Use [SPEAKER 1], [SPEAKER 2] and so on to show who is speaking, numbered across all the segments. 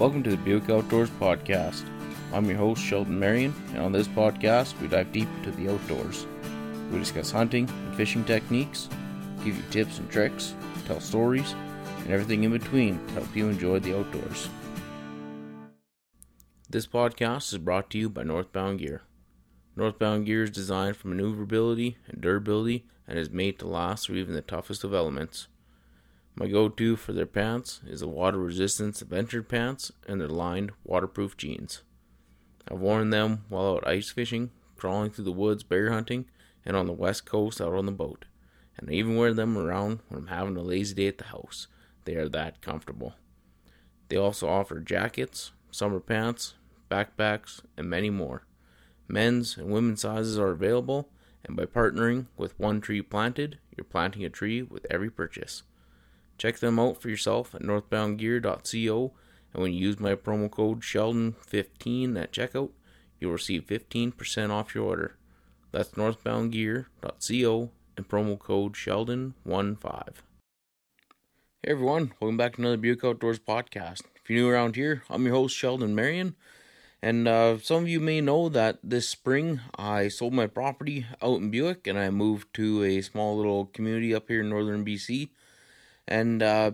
[SPEAKER 1] Welcome to the Buick Outdoors Podcast. I'm your host, Sheldon Marion, and on this podcast, we dive deep into the outdoors. We discuss hunting and fishing techniques, give you tips and tricks, tell stories, and everything in between to help you enjoy the outdoors. This podcast is brought to you by Northbound Gear. Northbound Gear is designed for maneuverability and durability and is made to last through even the toughest of elements. My go to for their pants is the water resistance adventure pants and their lined waterproof jeans. I've worn them while out ice fishing, crawling through the woods bear hunting, and on the west coast out on the boat. And I even wear them around when I'm having a lazy day at the house. They are that comfortable. They also offer jackets, summer pants, backpacks, and many more. Men's and women's sizes are available, and by partnering with One Tree Planted, you're planting a tree with every purchase. Check them out for yourself at northboundgear.co, and when you use my promo code Sheldon15 at checkout, you'll receive 15% off your order. That's northboundgear.co and promo code Sheldon15. Hey everyone, welcome back to another Buick Outdoors podcast. If you're new around here, I'm your host Sheldon Marion, and uh, some of you may know that this spring I sold my property out in Buick and I moved to a small little community up here in northern BC and uh,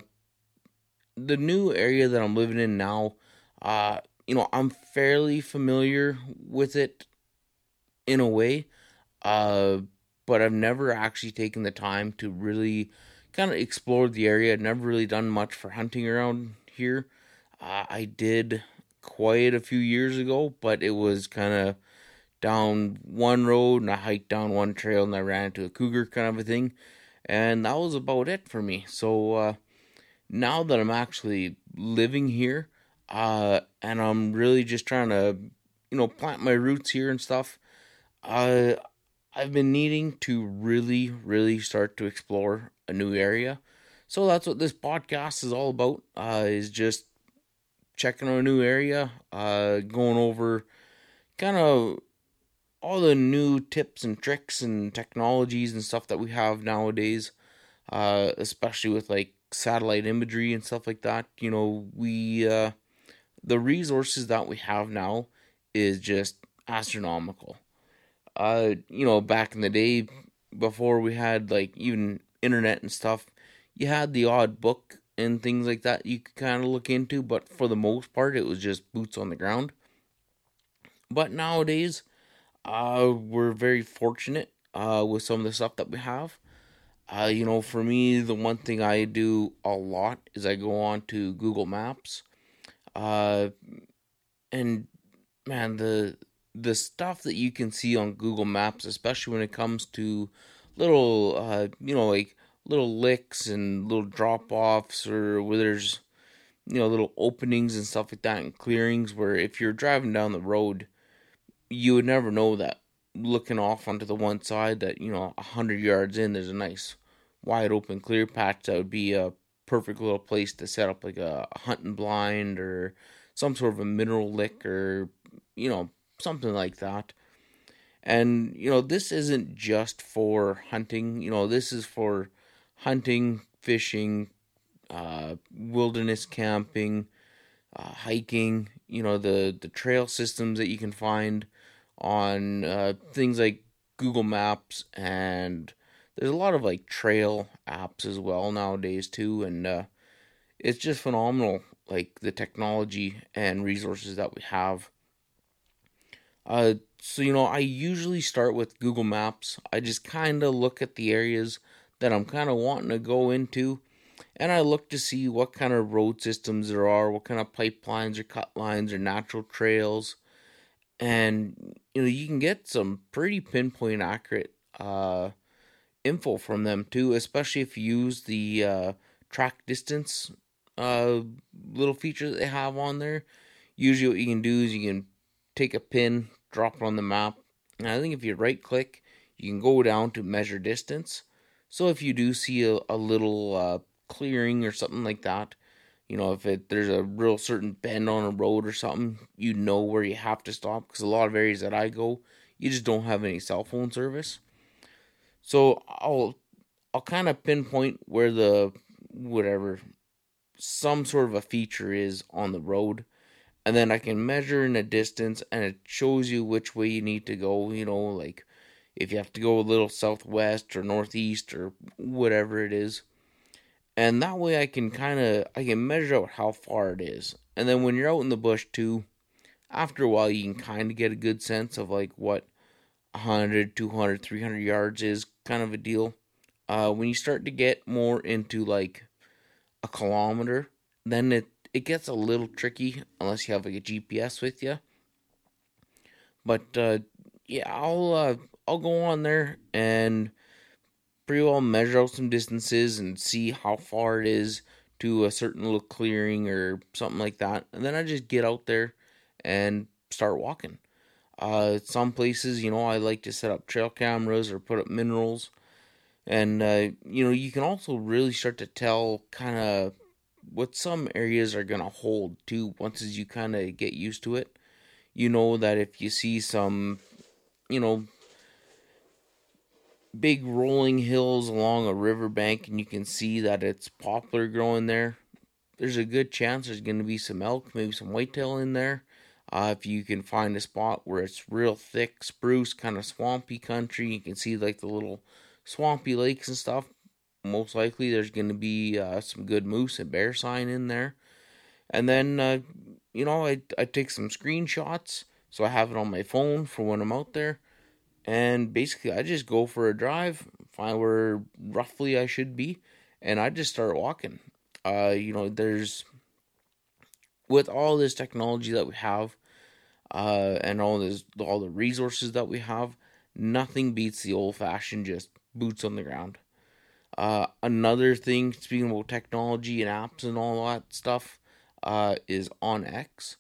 [SPEAKER 1] the new area that I'm living in now, uh, you know, I'm fairly familiar with it in a way, uh, but I've never actually taken the time to really kind of explore the area. I've never really done much for hunting around here. Uh, I did quite a few years ago, but it was kind of down one road and I hiked down one trail and I ran into a cougar kind of a thing and that was about it for me. So uh, now that I'm actually living here, uh, and I'm really just trying to, you know, plant my roots here and stuff, uh, I've been needing to really, really start to explore a new area. So that's what this podcast is all about. Uh, is just checking out a new area, uh, going over kind of all the new tips and tricks and technologies and stuff that we have nowadays, uh, especially with like satellite imagery and stuff like that. You know, we uh, the resources that we have now is just astronomical. Uh, you know, back in the day, before we had like even internet and stuff, you had the odd book and things like that you could kind of look into, but for the most part, it was just boots on the ground. But nowadays, uh, we're very fortunate uh, with some of the stuff that we have. Uh, you know, for me, the one thing I do a lot is I go on to Google Maps. Uh, and man, the the stuff that you can see on Google Maps, especially when it comes to little, uh, you know, like little licks and little drop offs, or where there's, you know, little openings and stuff like that, and clearings where if you're driving down the road, you would never know that looking off onto the one side that you know a hundred yards in there's a nice wide open clear patch that would be a perfect little place to set up like a, a hunting blind or some sort of a mineral lick or you know something like that. And you know this isn't just for hunting you know this is for hunting fishing uh, wilderness camping uh, hiking you know the the trail systems that you can find on uh, things like Google Maps and there's a lot of like trail apps as well nowadays too and uh, it's just phenomenal like the technology and resources that we have. Uh, so you know i usually start with google maps. I just kind of look at the areas that i'm kind of wanting to go into and i look to see what kind of road systems there are what kind of pipelines or cut lines or natural trails and you know you can get some pretty pinpoint accurate uh, info from them too, especially if you use the uh, track distance uh, little feature that they have on there. Usually, what you can do is you can take a pin, drop it on the map, and I think if you right click, you can go down to measure distance. So if you do see a, a little uh, clearing or something like that, you know, if it there's a real certain bend on a road or something, you know where you have to stop because a lot of areas that I go, you just don't have any cell phone service. So I'll I'll kind of pinpoint where the whatever some sort of a feature is on the road and then I can measure in a distance and it shows you which way you need to go, you know, like if you have to go a little southwest or northeast or whatever it is. And that way I can kind of I can measure out how far it is. And then when you're out in the bush too, after a while you can kind of get a good sense of like what 100, 200, 300 yards is kind of a deal. Uh, when you start to get more into like a kilometer, then it it gets a little tricky unless you have like a GPS with you. But uh, yeah, I'll uh, I'll go on there and pretty well measure out some distances and see how far it is to a certain little clearing or something like that, and then I just get out there and start walking. Uh, some places, you know, I like to set up trail cameras or put up minerals, and uh, you know, you can also really start to tell kind of what some areas are going to hold too once as you kind of get used to it. You know that if you see some you know big rolling hills along a riverbank and you can see that it's poplar growing there there's a good chance there's going to be some elk maybe some whitetail in there uh, if you can find a spot where it's real thick spruce kind of swampy country you can see like the little swampy lakes and stuff most likely there's going to be uh, some good moose and bear sign in there. And then, uh, you know, I, I take some screenshots so I have it on my phone for when I'm out there. And basically, I just go for a drive, find where roughly I should be, and I just start walking. Uh, you know, there's with all this technology that we have, uh, and all this all the resources that we have, nothing beats the old fashioned just boots on the ground. Uh, another thing, speaking about technology and apps and all that stuff, uh, is OnX.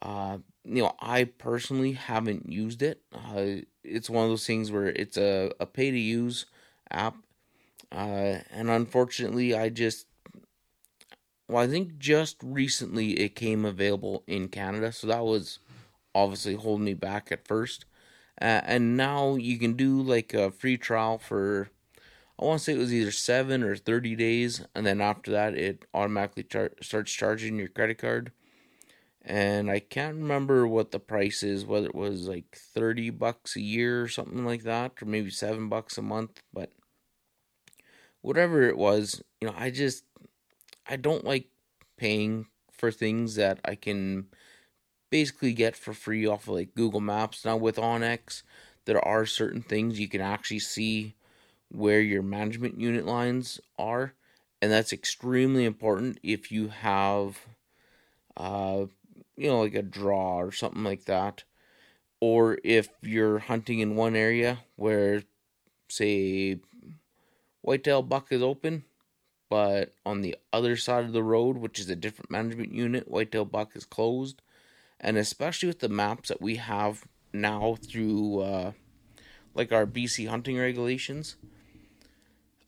[SPEAKER 1] Uh, you know, I personally haven't used it. Uh, it's one of those things where it's a, a pay to use app. Uh, and unfortunately, I just, well, I think just recently it came available in Canada. So that was obviously holding me back at first. Uh, and now you can do like a free trial for I want to say it was either seven or 30 days, and then after that, it automatically char- starts charging your credit card. And I can't remember what the price is, whether it was like 30 bucks a year or something like that, or maybe seven bucks a month, but whatever it was, you know, I just, I don't like paying for things that I can basically get for free off of like Google Maps. Now with OnX, there are certain things you can actually see where your management unit lines are, and that's extremely important if you have, uh, you know, like a draw or something like that, or if you're hunting in one area where, say, whitetail buck is open, but on the other side of the road, which is a different management unit, whitetail buck is closed, and especially with the maps that we have now through. Uh, like our BC hunting regulations,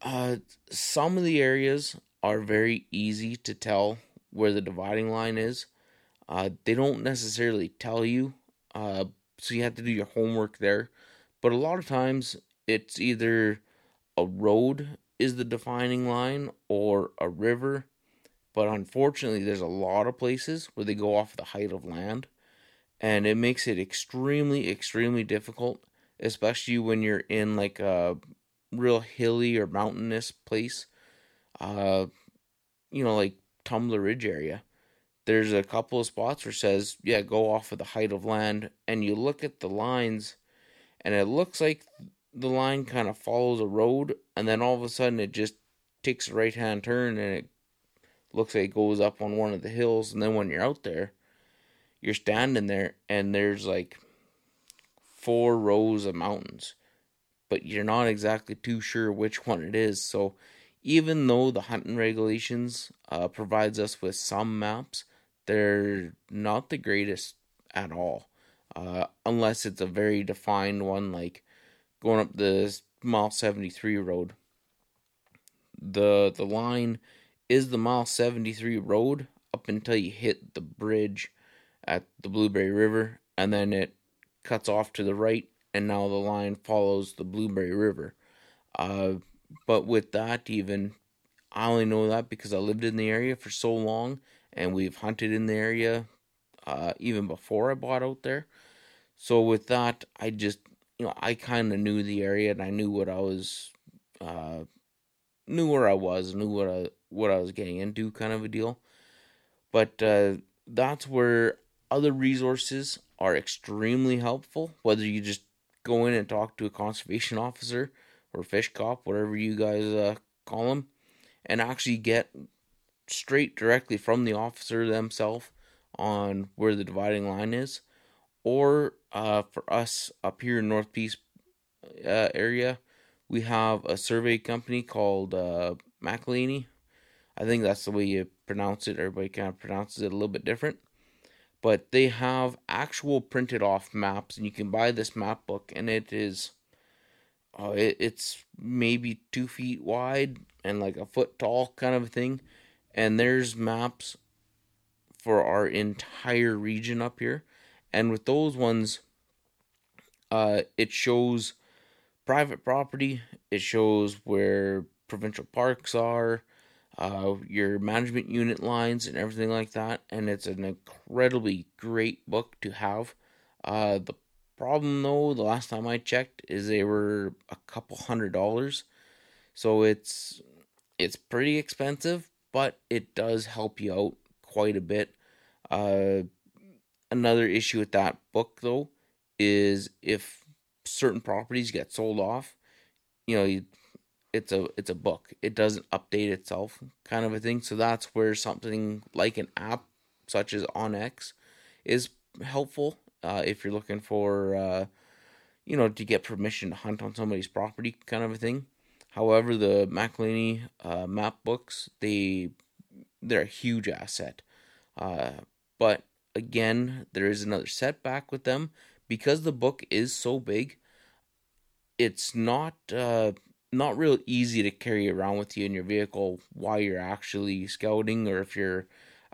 [SPEAKER 1] uh, some of the areas are very easy to tell where the dividing line is. Uh, they don't necessarily tell you, uh, so you have to do your homework there. But a lot of times, it's either a road is the defining line or a river. But unfortunately, there's a lot of places where they go off the height of land, and it makes it extremely, extremely difficult, especially when you're in like a real hilly or mountainous place, uh, you know, like Tumbler Ridge area, there's a couple of spots where it says, yeah, go off of the height of land, and you look at the lines, and it looks like the line kind of follows a road, and then all of a sudden it just takes a right hand turn, and it looks like it goes up on one of the hills, and then when you're out there, you're standing there, and there's like four rows of mountains but you're not exactly too sure which one it is. So even though the hunting regulations uh, provides us with some maps, they're not the greatest at all, uh, unless it's a very defined one, like going up the mile seventy three road. the The line is the mile seventy three road up until you hit the bridge at the Blueberry River, and then it cuts off to the right and now the line follows the Blueberry River. Uh, but with that, even I only know that because I lived in the area for so long, and we've hunted in the area uh, even before I bought out there. So with that, I just you know I kind of knew the area and I knew what I was uh, knew where I was, knew what I what I was getting into, kind of a deal. But uh, that's where other resources are extremely helpful. Whether you just go in and talk to a conservation officer or fish cop, whatever you guys uh, call them, and actually get straight directly from the officer themselves on where the dividing line is, or uh, for us up here in North Peace uh, area, we have a survey company called uh. I think that's the way you pronounce it. Everybody kind of pronounces it a little bit different. But they have actual printed off maps, and you can buy this map book, and it is, uh, it, it's maybe two feet wide and like a foot tall, kind of a thing. And there's maps for our entire region up here. And with those ones, uh, it shows private property, it shows where provincial parks are, uh, your management unit lines, and everything like that. And it's an incredibly great book to have. Uh, the problem, though, the last time I checked, is they were a couple hundred dollars. So it's it's pretty expensive, but it does help you out quite a bit. Uh, another issue with that book though is if certain properties get sold off, you know, you, it's a it's a book. It doesn't update itself, kind of a thing. So that's where something like an app such as OnX is helpful uh, if you're looking for uh, you know to get permission to hunt on somebody's property, kind of a thing. However, the McElhanney uh, map books they they're a huge asset. Uh, but again, there is another setback with them because the book is so big. It's not uh, not real easy to carry around with you in your vehicle while you're actually scouting, or if you're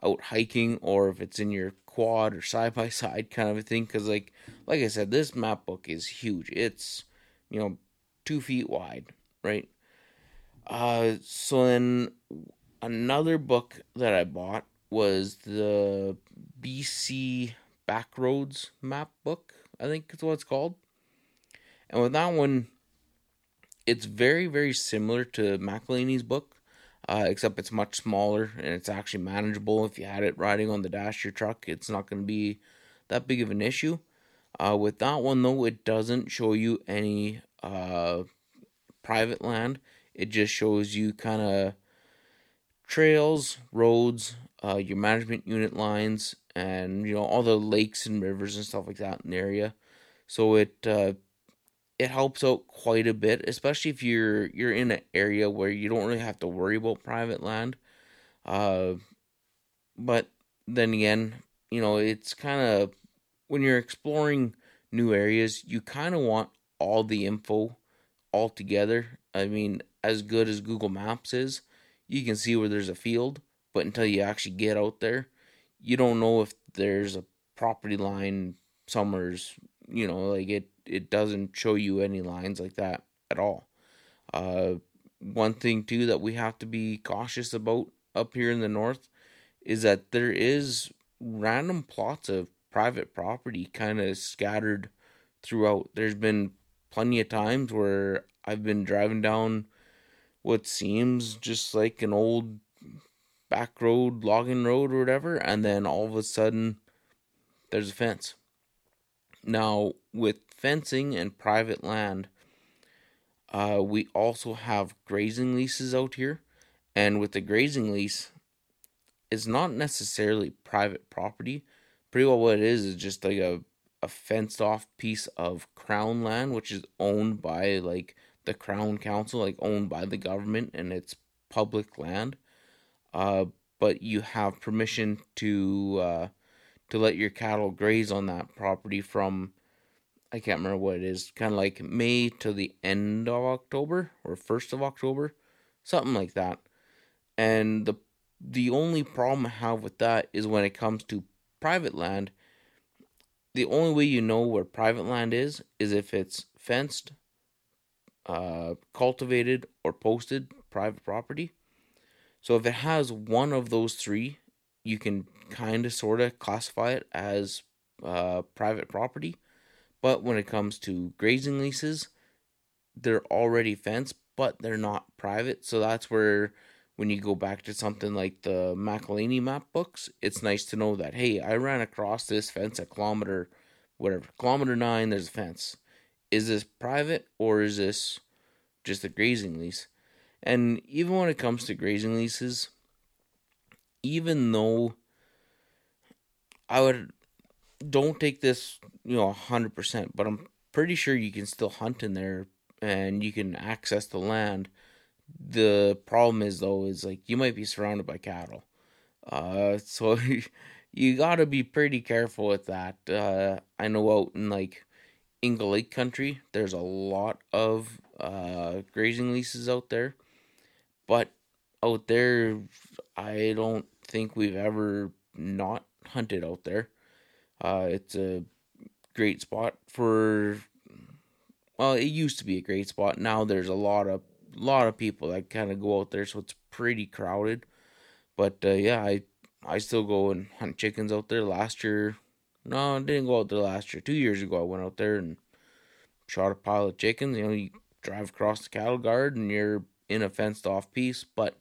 [SPEAKER 1] out hiking, or if it's in your quad or side by side kind of a thing. Because like like I said, this map book is huge. It's you know two feet wide, right? Uh, so then another book that I bought was the BC Backroads map book, I think is what it's called. And with that one, it's very, very similar to McElhanney's book, uh, except it's much smaller and it's actually manageable. If you had it riding on the dash of your truck, it's not going to be that big of an issue. Uh, with that one, though, it doesn't show you any uh, private land. It just shows you kind of trails, roads, uh, your management unit lines, and you know all the lakes and rivers and stuff like that in the area. So it uh, it helps out quite a bit, especially if you're you're in an area where you don't really have to worry about private land. Uh, but then again, you know it's kind of when you're exploring new areas, you kind of want all the info all together. I mean, as good as Google Maps is, you can see where there's a field, but until you actually get out there, you don't know if there's a property line somewhere's, you know, like it it doesn't show you any lines like that at all. Uh one thing too that we have to be cautious about up here in the north is that there is random plots of private property kind of scattered throughout. There's been plenty of times where I've been driving down what seems just like an old back road, logging road, or whatever, and then all of a sudden there's a fence. Now, with fencing and private land, uh, we also have grazing leases out here, and with the grazing lease, it's not necessarily private property. Pretty well, what it is is just like a a fenced off piece of crown land, which is owned by like the Crown Council, like owned by the government, and it's public land. Uh, but you have permission to uh, to let your cattle graze on that property from I can't remember what it is, kind of like May to the end of October or first of October, something like that. And the the only problem I have with that is when it comes to private land. The only way you know where private land is is if it's fenced uh, cultivated or posted private property. So if it has one of those three, you can kind of sort of classify it as uh, private property. But when it comes to grazing leases, they're already fenced, but they're not private. So that's where when you go back to something like the McElhanney map books, it's nice to know that hey, I ran across this fence at kilometer whatever, kilometer nine, there's a fence. Is this private or is this just a grazing lease? And even when it comes to grazing leases, even though I would don't take this, you know, 100%, but I'm pretty sure you can still hunt in there and you can access the land. The problem is though is like you might be surrounded by cattle. Uh so you got to be pretty careful with that. Uh I know out in like Inga Lake country, there's a lot of uh grazing leases out there. But out there I don't think we've ever not hunted out there. Uh, it's a great spot for. Well, it used to be a great spot. Now there's a lot of lot of people that kind of go out there, so it's pretty crowded. But uh, yeah, I I still go and hunt chickens out there. Last year, no, I didn't go out there last year. Two years ago, I went out there and shot a pile of chickens. You know, you drive across the cattle guard and you're in a fenced off piece, but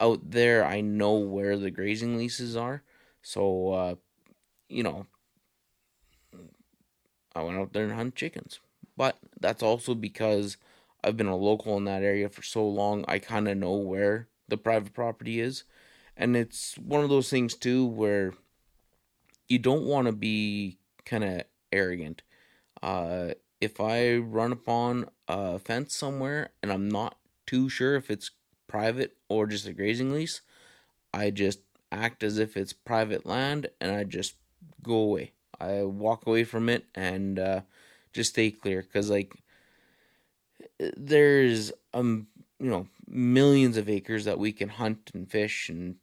[SPEAKER 1] out there, I know where the grazing leases are. So, uh, you know, I went out there and hunt chickens. But that's also because I've been a local in that area for so long, I kind of know where the private property is. And it's one of those things, too, where you don't want to be kind of arrogant. Uh, if I run upon a fence somewhere and I'm not too sure if it's private or just a grazing lease, I just act as if it's private land and I just go away. I walk away from it and uh, just stay clear because like there's um you know millions of acres that we can hunt and fish and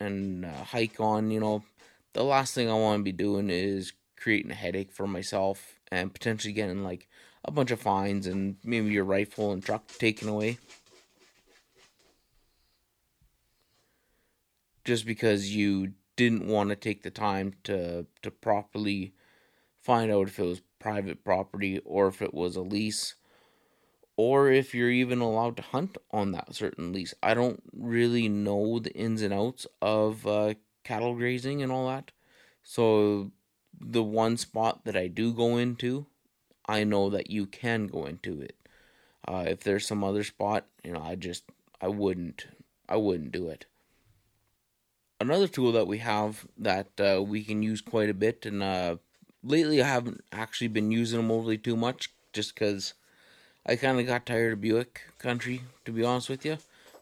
[SPEAKER 1] and uh, hike on. You know, the last thing I want to be doing is creating a headache for myself and potentially getting like a bunch of fines and maybe your rifle and truck taken away. Just because you didn't want to take the time to to properly find out if it was private property or if it was a lease or if you're even allowed to hunt on that certain lease. I don't really know the ins and outs of uh, cattle grazing and all that. So the one spot that I do go into, I know that you can go into it. Uh, if there's some other spot, you know, I just I wouldn't I wouldn't do it another tool that we have that uh, we can use quite a bit, and uh, lately I haven't actually been using them overly too much, just because I kind of got tired of Buick country, to be honest with you.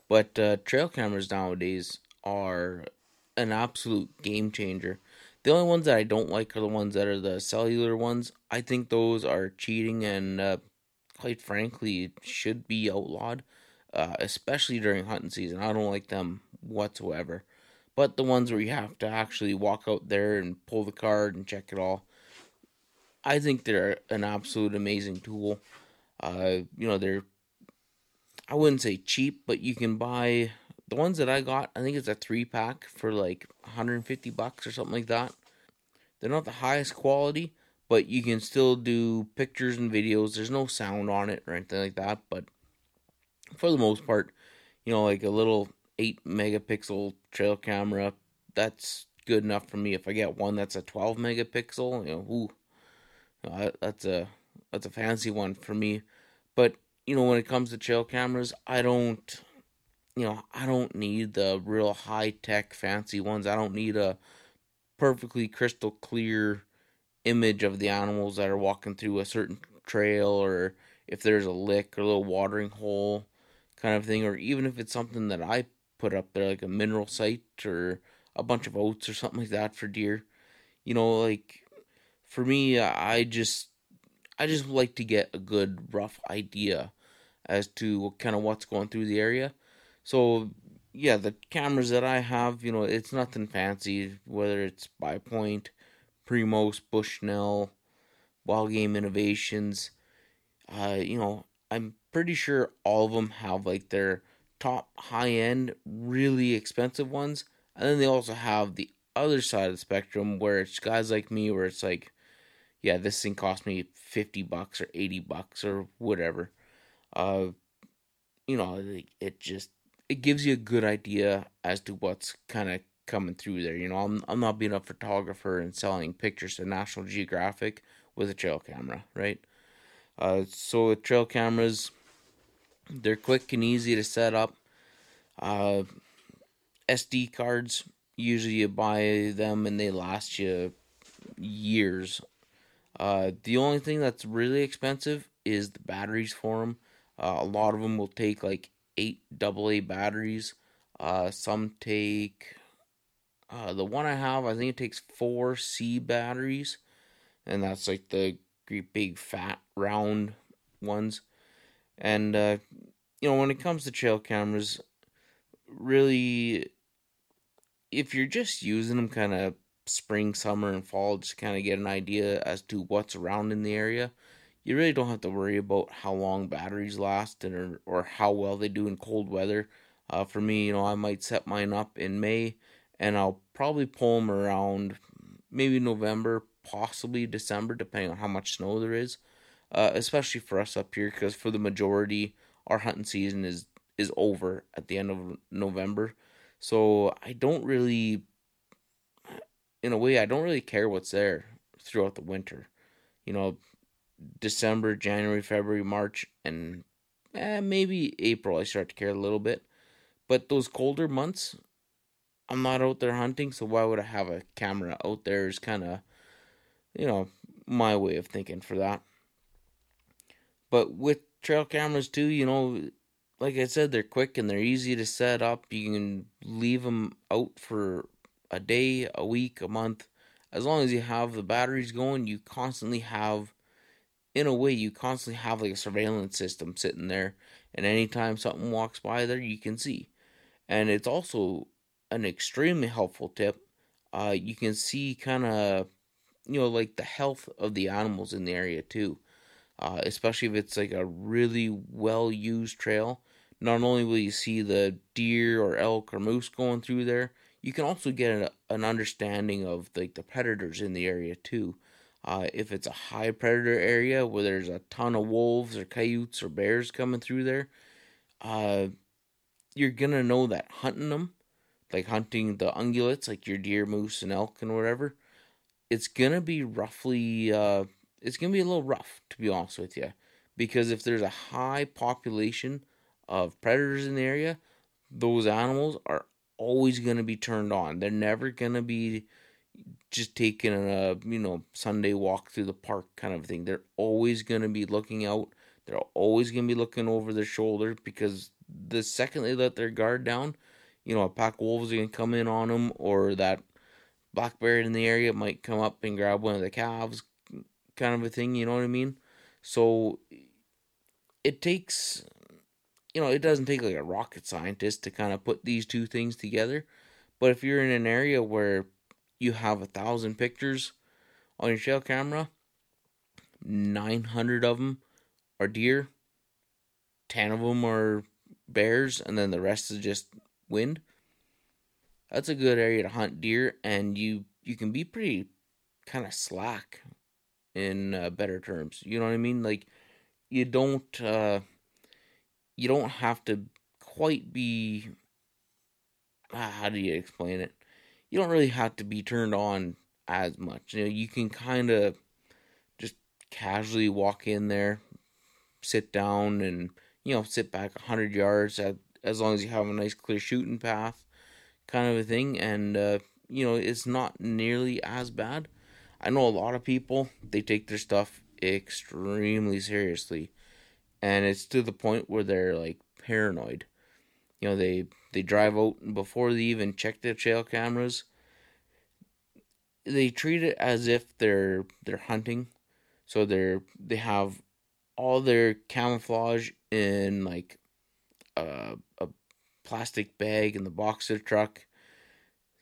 [SPEAKER 1] But uh, trail cameras nowadays are an absolute game changer. The only ones that I don't like are the ones that are the cellular ones. I think those are cheating and, uh, quite frankly, should be outlawed, uh, especially during hunting season. I don't like them whatsoever. But the ones where you have to actually walk out there and pull the card and check it all, I think they're an absolute amazing tool. Uh, you know, they're I wouldn't say cheap, but you can buy the ones that I got. I think it's a three pack for like 150 bucks or something like that. They're not the highest quality, but you can still do pictures and videos. There's no sound on it or anything like that, but for the most part, you know, like a little 8 megapixel trail camera, that's good enough for me. If I get one that's a 12 megapixel, you know, ooh, that's a that's a fancy one for me. But you know, when it comes to trail cameras, I don't, you know, I don't need the real high tech fancy ones. I don't need a perfectly crystal clear image of the animals that are walking through a certain trail or if there's a lick or a little watering hole kind of thing or even if it's something that I put up there like a mineral site or a bunch of oats or something like that for deer. You know, like for me, I just I just like to get a good rough idea as to what kind of what's going through the area. So yeah, the cameras that I have, you know, it's nothing fancy. Whether it's Spypoint, Primos, Bushnell, Wild Game Innovations, uh, you know, I'm pretty sure all of them have like their top high end, really expensive ones, And then they also have the other side of the spectrum where it's guys like me where it's like, yeah, this thing cost me 50 bucks or 80 bucks or whatever. Uh, you know, it just, it gives you a good idea as to what's kind of coming through there. You know, I'm, I'm not being a photographer and selling pictures to National Geographic with a trail camera, right? Uh, so with trail cameras, they're quick and easy to set up. Uh, SD cards, usually you buy them and they last you years. Uh, the only thing that's really expensive is the batteries for them. Uh, a lot of them will take like eight AA batteries. Uh, some take uh, the one I have. I think it takes four C batteries, and that's like the big fat round ones. And uh, you know, when it comes to trail cameras, really, if you're just using them kind of spring, summer, and fall, just kind of get an idea as to what's around in the area, you really don't have to worry about how long batteries last and or, or how well they do in cold weather. Uh, for me, you know, I might set mine up in May, and I'll probably pull them around maybe November, possibly December, depending on how much snow there is. Uh, especially for us up here, because for the majority our hunting season is is over at the end of November. So I don't really in a way I don't really care what's there throughout the winter. You know, December, January, February, March and eh, maybe April I start to care a little bit. But those colder months I'm not out there hunting, so why would I have a camera out there is kind of you know, my way of thinking for that. But with trail cameras too, you know, like I said, they're quick and they're easy to set up. You can leave them out for a day, a week, a month. As long as you have the batteries going, you constantly have, in a way, you constantly have like a surveillance system sitting there. And anytime something walks by there, you can see. And it's also an extremely helpful tip. Uh, you can see kind of, you know, like the health of the animals in the area too uh, especially if it's like a really well used trail. Not only will you see the deer or elk or moose going through there, you can also get an, an understanding of like the predators in the area too. Uh, if it's a high predator area where there's a ton of wolves or coyotes or bears coming through there, uh, you're gonna know that hunting them, like hunting the ungulates, like your deer, moose, and elk and whatever, it's gonna be roughly uh, it's to be a little rough, to be honest with you. Because if there's a high population of predators in the area, those animals are always going to be turned on. They're never going to be just taking a, you know, Sunday walk through the park kind of thing. They're always going to be looking out. They're always going to be looking over their shoulder because the second they let their guard down, you know, a pack of wolves are going to come in on them or that black bear in the area might come up and grab one of the calves, kind of a thing, you know what I mean? So it takes you know, it doesn't take like a rocket scientist to kind of put these two things together. But if you're in an area where you have a thousand pictures on your trail camera, 900 of them are deer, 10 of them are bears, and then the rest is just wind. That's a good area to hunt deer, and you you can be pretty kind of slack in uh, better terms. You know what I mean? Like you don't uh, you don't have to quite be how do you explain it? You don't really have to be turned on as much. You know, you can kind of just casually walk in there, sit down, and you know, sit back hundred yards at, as long as you have a nice clear shooting path, kind of a thing. And uh, you know, it's not nearly as bad. I know a lot of people, they take their stuff extremely seriously. And it's to the point where they're like paranoid. You know, they they drive out before they even check their trail cameras. They treat it as if they're they're hunting. So they're they have all their camouflage in like a, a plastic bag in the box of the truck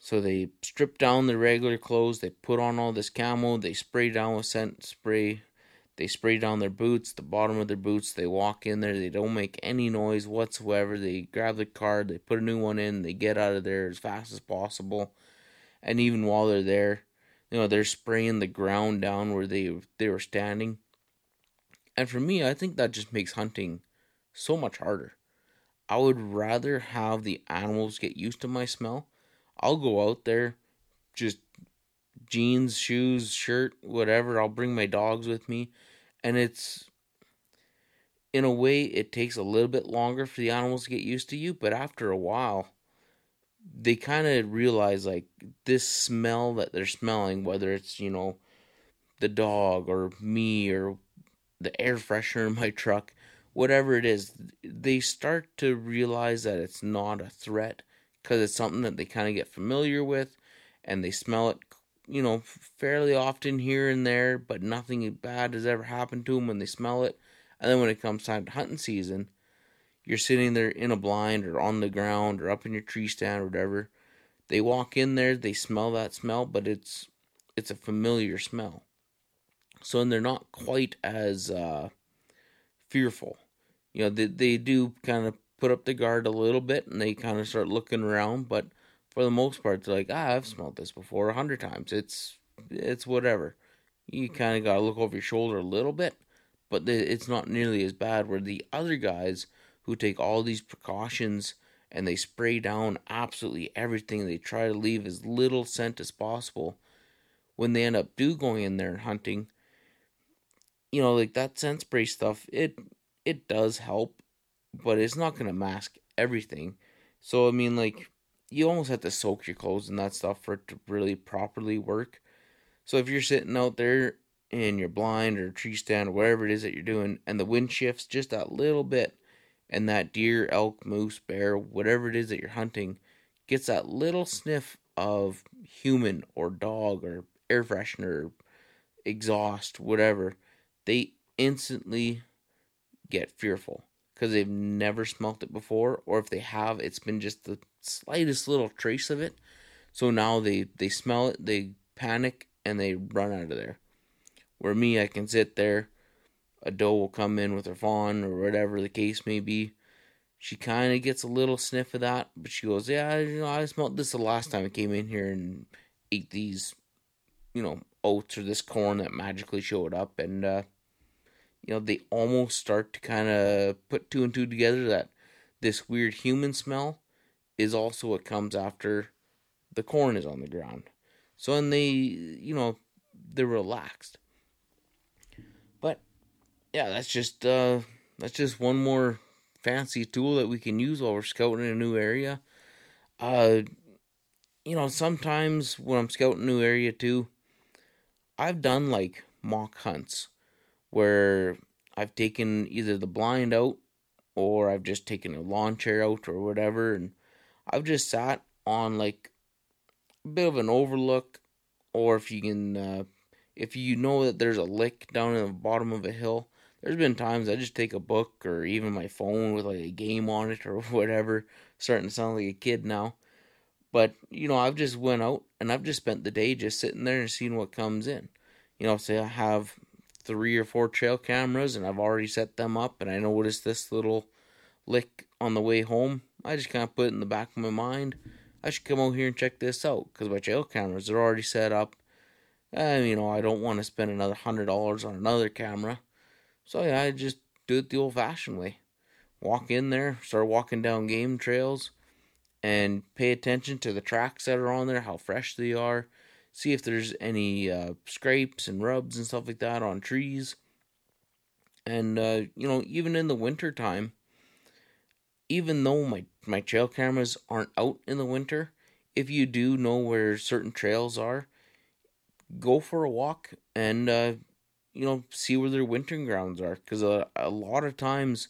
[SPEAKER 1] so they strip down their regular clothes, they put on all this camo, they spray down with scent spray, They spray down their boots, the bottom of their boots. They walk in there. They don't make any noise whatsoever. They grab the card, they put a new one in, they get out of there as fast as possible. And even while they're there, you know, they're spraying the ground down where they they were standing. And for me, I think that just makes hunting so much harder. I would rather have the animals get used to my smell. I'll go out there, just jeans, shoes, shirt, whatever. I'll bring my dogs with me. And it's, in a way, it takes a little bit longer for the animals to get used to you. But after a while, they kind of realize like this smell that they're smelling, whether it's, you know, the dog or me or the air freshener in my truck, whatever it is, they start to realize that it's not a threat because it's something that they kind of get familiar with and they smell it you know, fairly often here and there, but nothing bad has ever happened to them when they smell it. And then when it comes time to hunting season, you're sitting there in a blind or on the ground or up in your tree stand or whatever. They walk in there, they smell that smell, but it's it's a familiar smell. So and they're not quite as uh, fearful. You know, they they do kind of put up the guard a little bit and they kind of start looking around, but for the most part, they're like, ah, I've smelled this before a hundred times. It's it's whatever. You kind of gotta look over your shoulder a little bit, but it's not nearly as bad. Where the other guys who take all these precautions and they spray down absolutely everything, they try to leave as little scent as possible. When they end up do going in there and hunting, you know, like that scent spray stuff, it it does help, but it's not gonna mask everything. So I mean, like you almost have to soak your clothes and that stuff for it to really properly work. So if you're sitting out there in your blind or tree stand or whatever it is that you're doing, and the wind shifts just that little bit, and that deer, elk, moose, bear, whatever it is that you're hunting, gets that little sniff of human or dog or air freshener, exhaust, whatever, they instantly get fearful because they've never smelt it before, or if they have, it's been just the slightest little trace of it. So now they they smell it, they panic, and they run out of there. Where me, I can sit there. A doe will come in with her fawn or whatever the case may be. She kind of gets a little sniff of that, but she goes, "Yeah, you know, I smelled this the last time I came in here and ate these, you know, oats or this corn that magically showed up." And uh, you know, they almost start to kind of put two and two together that this weird human smell is also what comes after the corn is on the ground. So, and they, you know, they're relaxed. But yeah, that's just uh that's just one more fancy tool that we can use while we're scouting a new area. Uh you know, sometimes when I'm scouting a new area too, I've done like mock hunts where I've taken either the blind out or I've just taken a lawn chair out or whatever and I've just sat on like a bit of an overlook or if you can uh, if you know that there's a lick down in the bottom of a hill there's been times I just take a book or even my phone with like a game on it or whatever starting to sound like a kid now but you know I've just went out and I've just spent the day just sitting there and seeing what comes in you know say I have three or four trail cameras and I've already set them up and I noticed this little lick on the way home. I just kind of put it in the back of my mind. I should come over here and check this out because my trail cameras are already set up. And, you know, I don't want to spend another hundred dollars on another camera. So, yeah, I just do it the old fashioned way. Walk in there, start walking down game trails, and pay attention to the tracks that are on there, how fresh they are, see if there's any uh, scrapes and rubs and stuff like that on trees. And uh, you know, even in the winter time, even though my my trail cameras aren't out in the winter, if you do know where certain trails are, go for a walk and uh, you know see where their wintering grounds are because a, a lot of times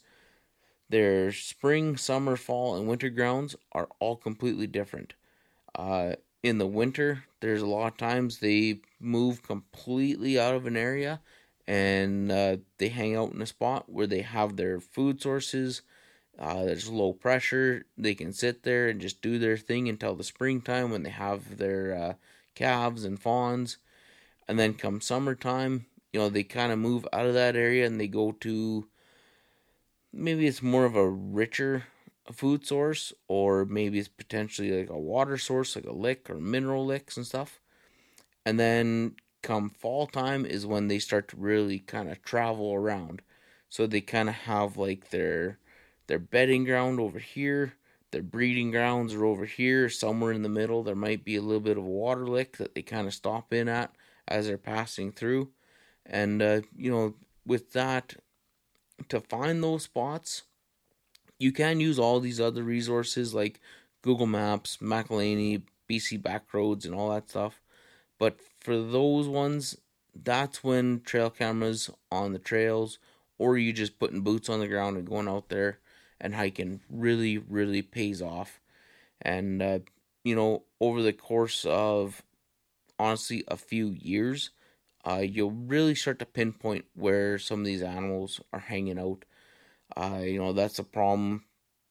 [SPEAKER 1] their spring, summer, fall, and winter grounds are all completely different. Uh, in the winter, there's a lot of times they move completely out of an area and uh, they hang out in a spot where they have their food sources. Uh, there's low pressure. They can sit there and just do their thing until the springtime when they have their uh, calves and fawns. And then come summertime, you know, they kind of move out of that area and they go to maybe it's more of a richer food source, or maybe it's potentially like a water source, like a lick or mineral licks and stuff. And then come fall time is when they start to really kind of travel around. So they kind of have like their their bedding ground over here, their breeding grounds are over here, somewhere in the middle. There might be a little bit of a water lick that they kind of stop in at as they're passing through. And uh, you know, with that, to find those spots, you can use all these other resources like Google Maps, McElhanney, BC Backroads, and all that stuff. But for those ones, that's when trail cameras on the trails, or you just putting boots on the ground and going out there and hiking really, really pays off. And, uh, you know, over the course of honestly a few years, uh, you'll really start to pinpoint where some of these animals are hanging out. Uh, you know, that's a problem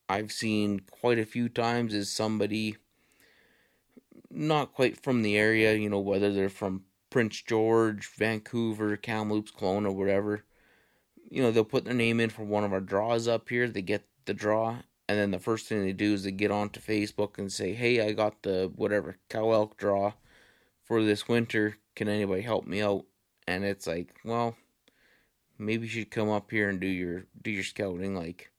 [SPEAKER 1] I've seen quite a few times is somebody not quite from the area, you know, whether they're from Prince George, Vancouver, Kamloops, Kelowna, or whatever. You know, they'll put their name in for one of our draws up here. They get the draw, and then the first thing they do is they get onto Facebook and say, "Hey, I got the whatever cow elk draw for this winter. Can anybody help me out?" And it's like, well, maybe you should come up here and do your do your scouting. Like,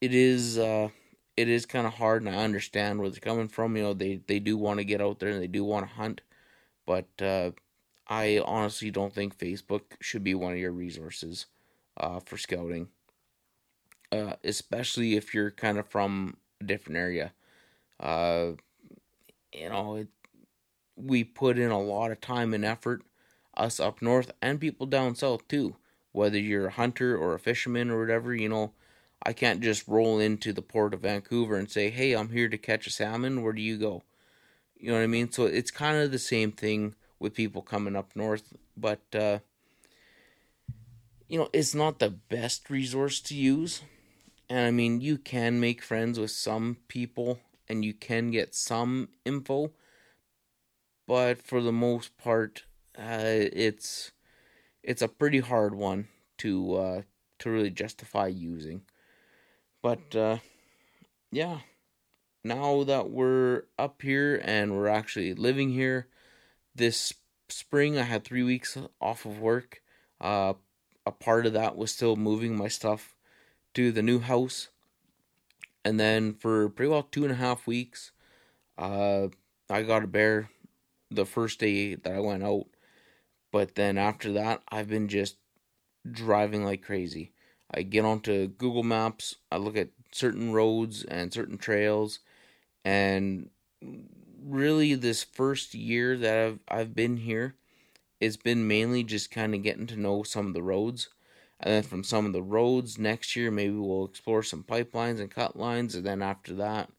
[SPEAKER 1] it is uh, it is kind of hard, and I understand where they're coming from. You know, they they do want to get out there and they do want to hunt, but uh, I honestly don't think Facebook should be one of your resources uh, for scouting, uh, especially if you're kind of from a different area. Uh, you know, it, we put in a lot of time and effort, us up north and people down south too. Whether you're a hunter or a fisherman or whatever, you know, I can't just roll into the port of Vancouver and say, "Hey, I'm here to catch a salmon. Where do you go?" You know what I mean? So it's kind of the same thing with people coming up north, but uh, you know, it's not the best resource to use. And I mean, you can make friends with some people and you can get some info, but for the most part, uh, it's it's a pretty hard one to uh, to really justify using. But uh, yeah, now that we're up here and we're actually living here, this spring I had three weeks off of work. Uh, a part of that was still moving my stuff to the new house. And then for pretty well two and a half weeks, uh, I got a bear the first day that I went out. But then after that, I've been just driving like crazy. I get onto Google Maps, I look at certain roads and certain trails, and really this first year that I've I've been here, it's been mainly just kind of getting to know some of the roads. And then from some of the roads next year, maybe we'll explore some pipelines and cut lines. And then after that,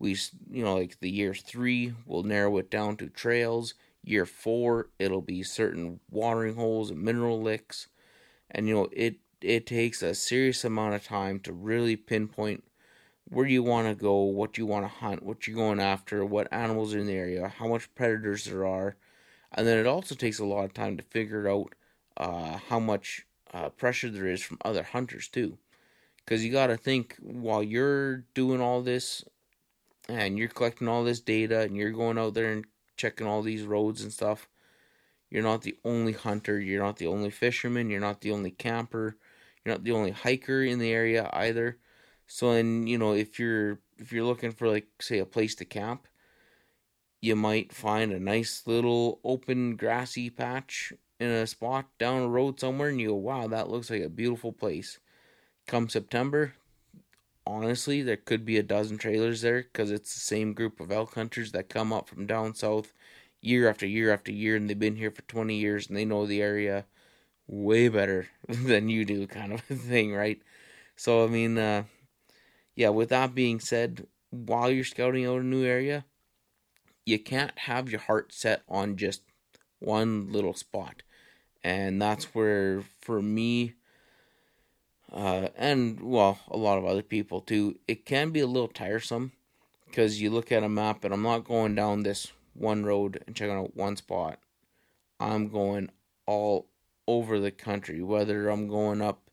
[SPEAKER 1] we, you know, like the year three, we'll narrow it down to trails. Year four, it'll be certain watering holes and mineral licks. And, you know, it it takes a serious amount of time to really pinpoint where you want to go, what you want to hunt, what you're going after, what animals are in the area, how much predators there are, and then it also takes a lot of time to figure out uh, how much uh, pressure there is from other hunters too, because you got to think while you're doing all this and you're collecting all this data and you're going out there and checking all these roads and stuff. You're not the only hunter, you're not the only fisherman, you're not the only camper, you're not the only hiker in the area either. So and you know, if you're if you're looking for like say a place to camp, you might find a nice little open grassy patch in a spot down a road somewhere and you go, Wow, that looks like a beautiful place. Come September, honestly, there could be a dozen trailers there because it's the same group of elk hunters that come up from down south year after year after year and they've been here for 20 years and they know the area way better than you do kind of a thing right so i mean uh, yeah with that being said while you're scouting out a new area you can't have your heart set on just one little spot and that's where for me uh, and well a lot of other people too it can be a little tiresome because you look at a map and i'm not going down this one road and checking out one spot i'm going all over the country, whether I'm going up,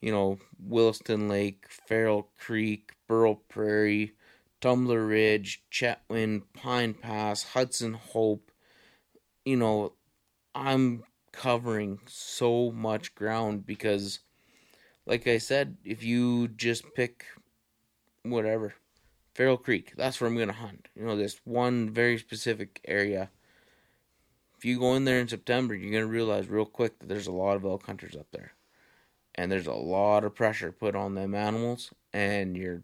[SPEAKER 1] you know, Williston Lake, Farrell Creek, Burl Prairie, Tumbler Ridge, Chetwynd, Pine Pass, Hudson Hope. You know, I'm covering so much ground because, like I said, if you just pick whatever, Farrell Creek, that's where I'm going to hunt. You know, this one very specific area. If you go in there in September, you're going to realize real quick that there's a lot of elk hunters up there. And there's a lot of pressure put on them animals, and you're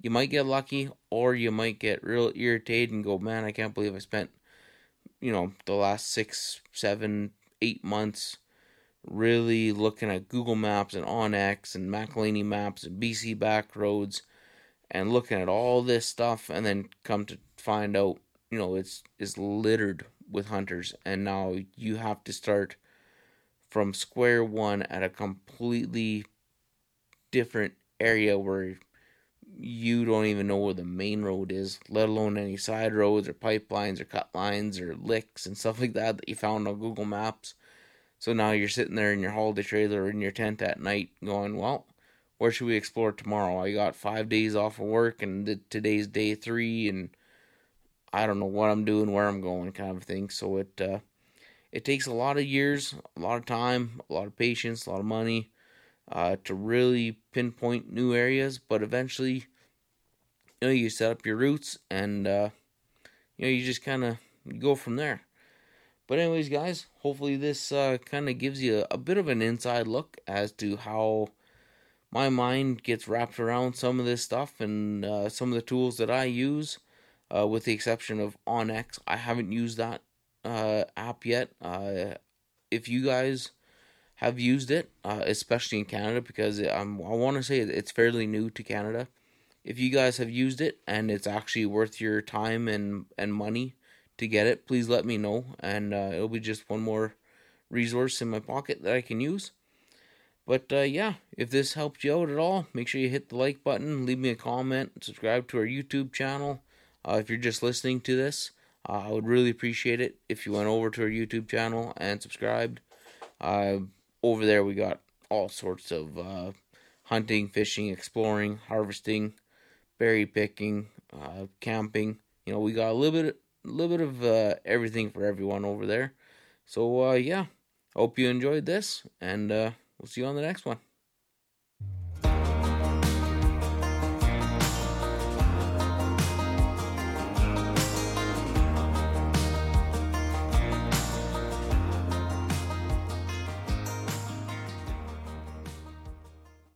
[SPEAKER 1] you might get lucky or you might get real irritated and go, man, I can't believe I spent, you know, the last six, seven, eight months really looking at Google Maps and onX and McElhanney Maps and BC back roads and looking at all this stuff and then come to find out, you know, it's is littered with hunters. And now you have to start from square one at a completely different area where you don't even know where the main road is, let alone any side roads or pipelines or cut lines or licks and stuff like that that you found on Google Maps. So now you're sitting there in your holiday trailer or in your tent at night going, well, where should we explore tomorrow? I got five days off of work and today's day three and I don't know what I'm doing, where I'm going kind of thing. So it, uh, it takes a lot of years, a lot of time, a lot of patience, a lot of money uh, to really pinpoint new areas. But eventually, you know, you set up your roots and, uh, you know, you just kind of go from there. But, anyways, guys, hopefully this uh, kind of gives you a, a bit of an inside look as to how my mind gets wrapped around some of this stuff and uh, some of the tools that I use, uh, with the exception of onX. I haven't used that uh, app yet. Uh, if you guys have used it, uh, especially in Canada, because um, I want to say it's fairly new to Canada. If you guys have used it and it's actually worth your time and, and money to get it, please let me know, and uh, it'll be just one more resource in my pocket that I can use. But uh, yeah, if this helped you out at all, make sure you hit the like button, leave me a comment, subscribe to our YouTube channel. Uh, if you're just listening to this, uh, I would really appreciate it if you went over to our YouTube channel and subscribed. Over there we got all sorts of uh, hunting, fishing, exploring, harvesting, berry picking, uh, camping. You know, we got a little bit, a little bit of uh, everything for everyone over there. So uh, yeah, hope you enjoyed this, and uh, we'll see you on the next one.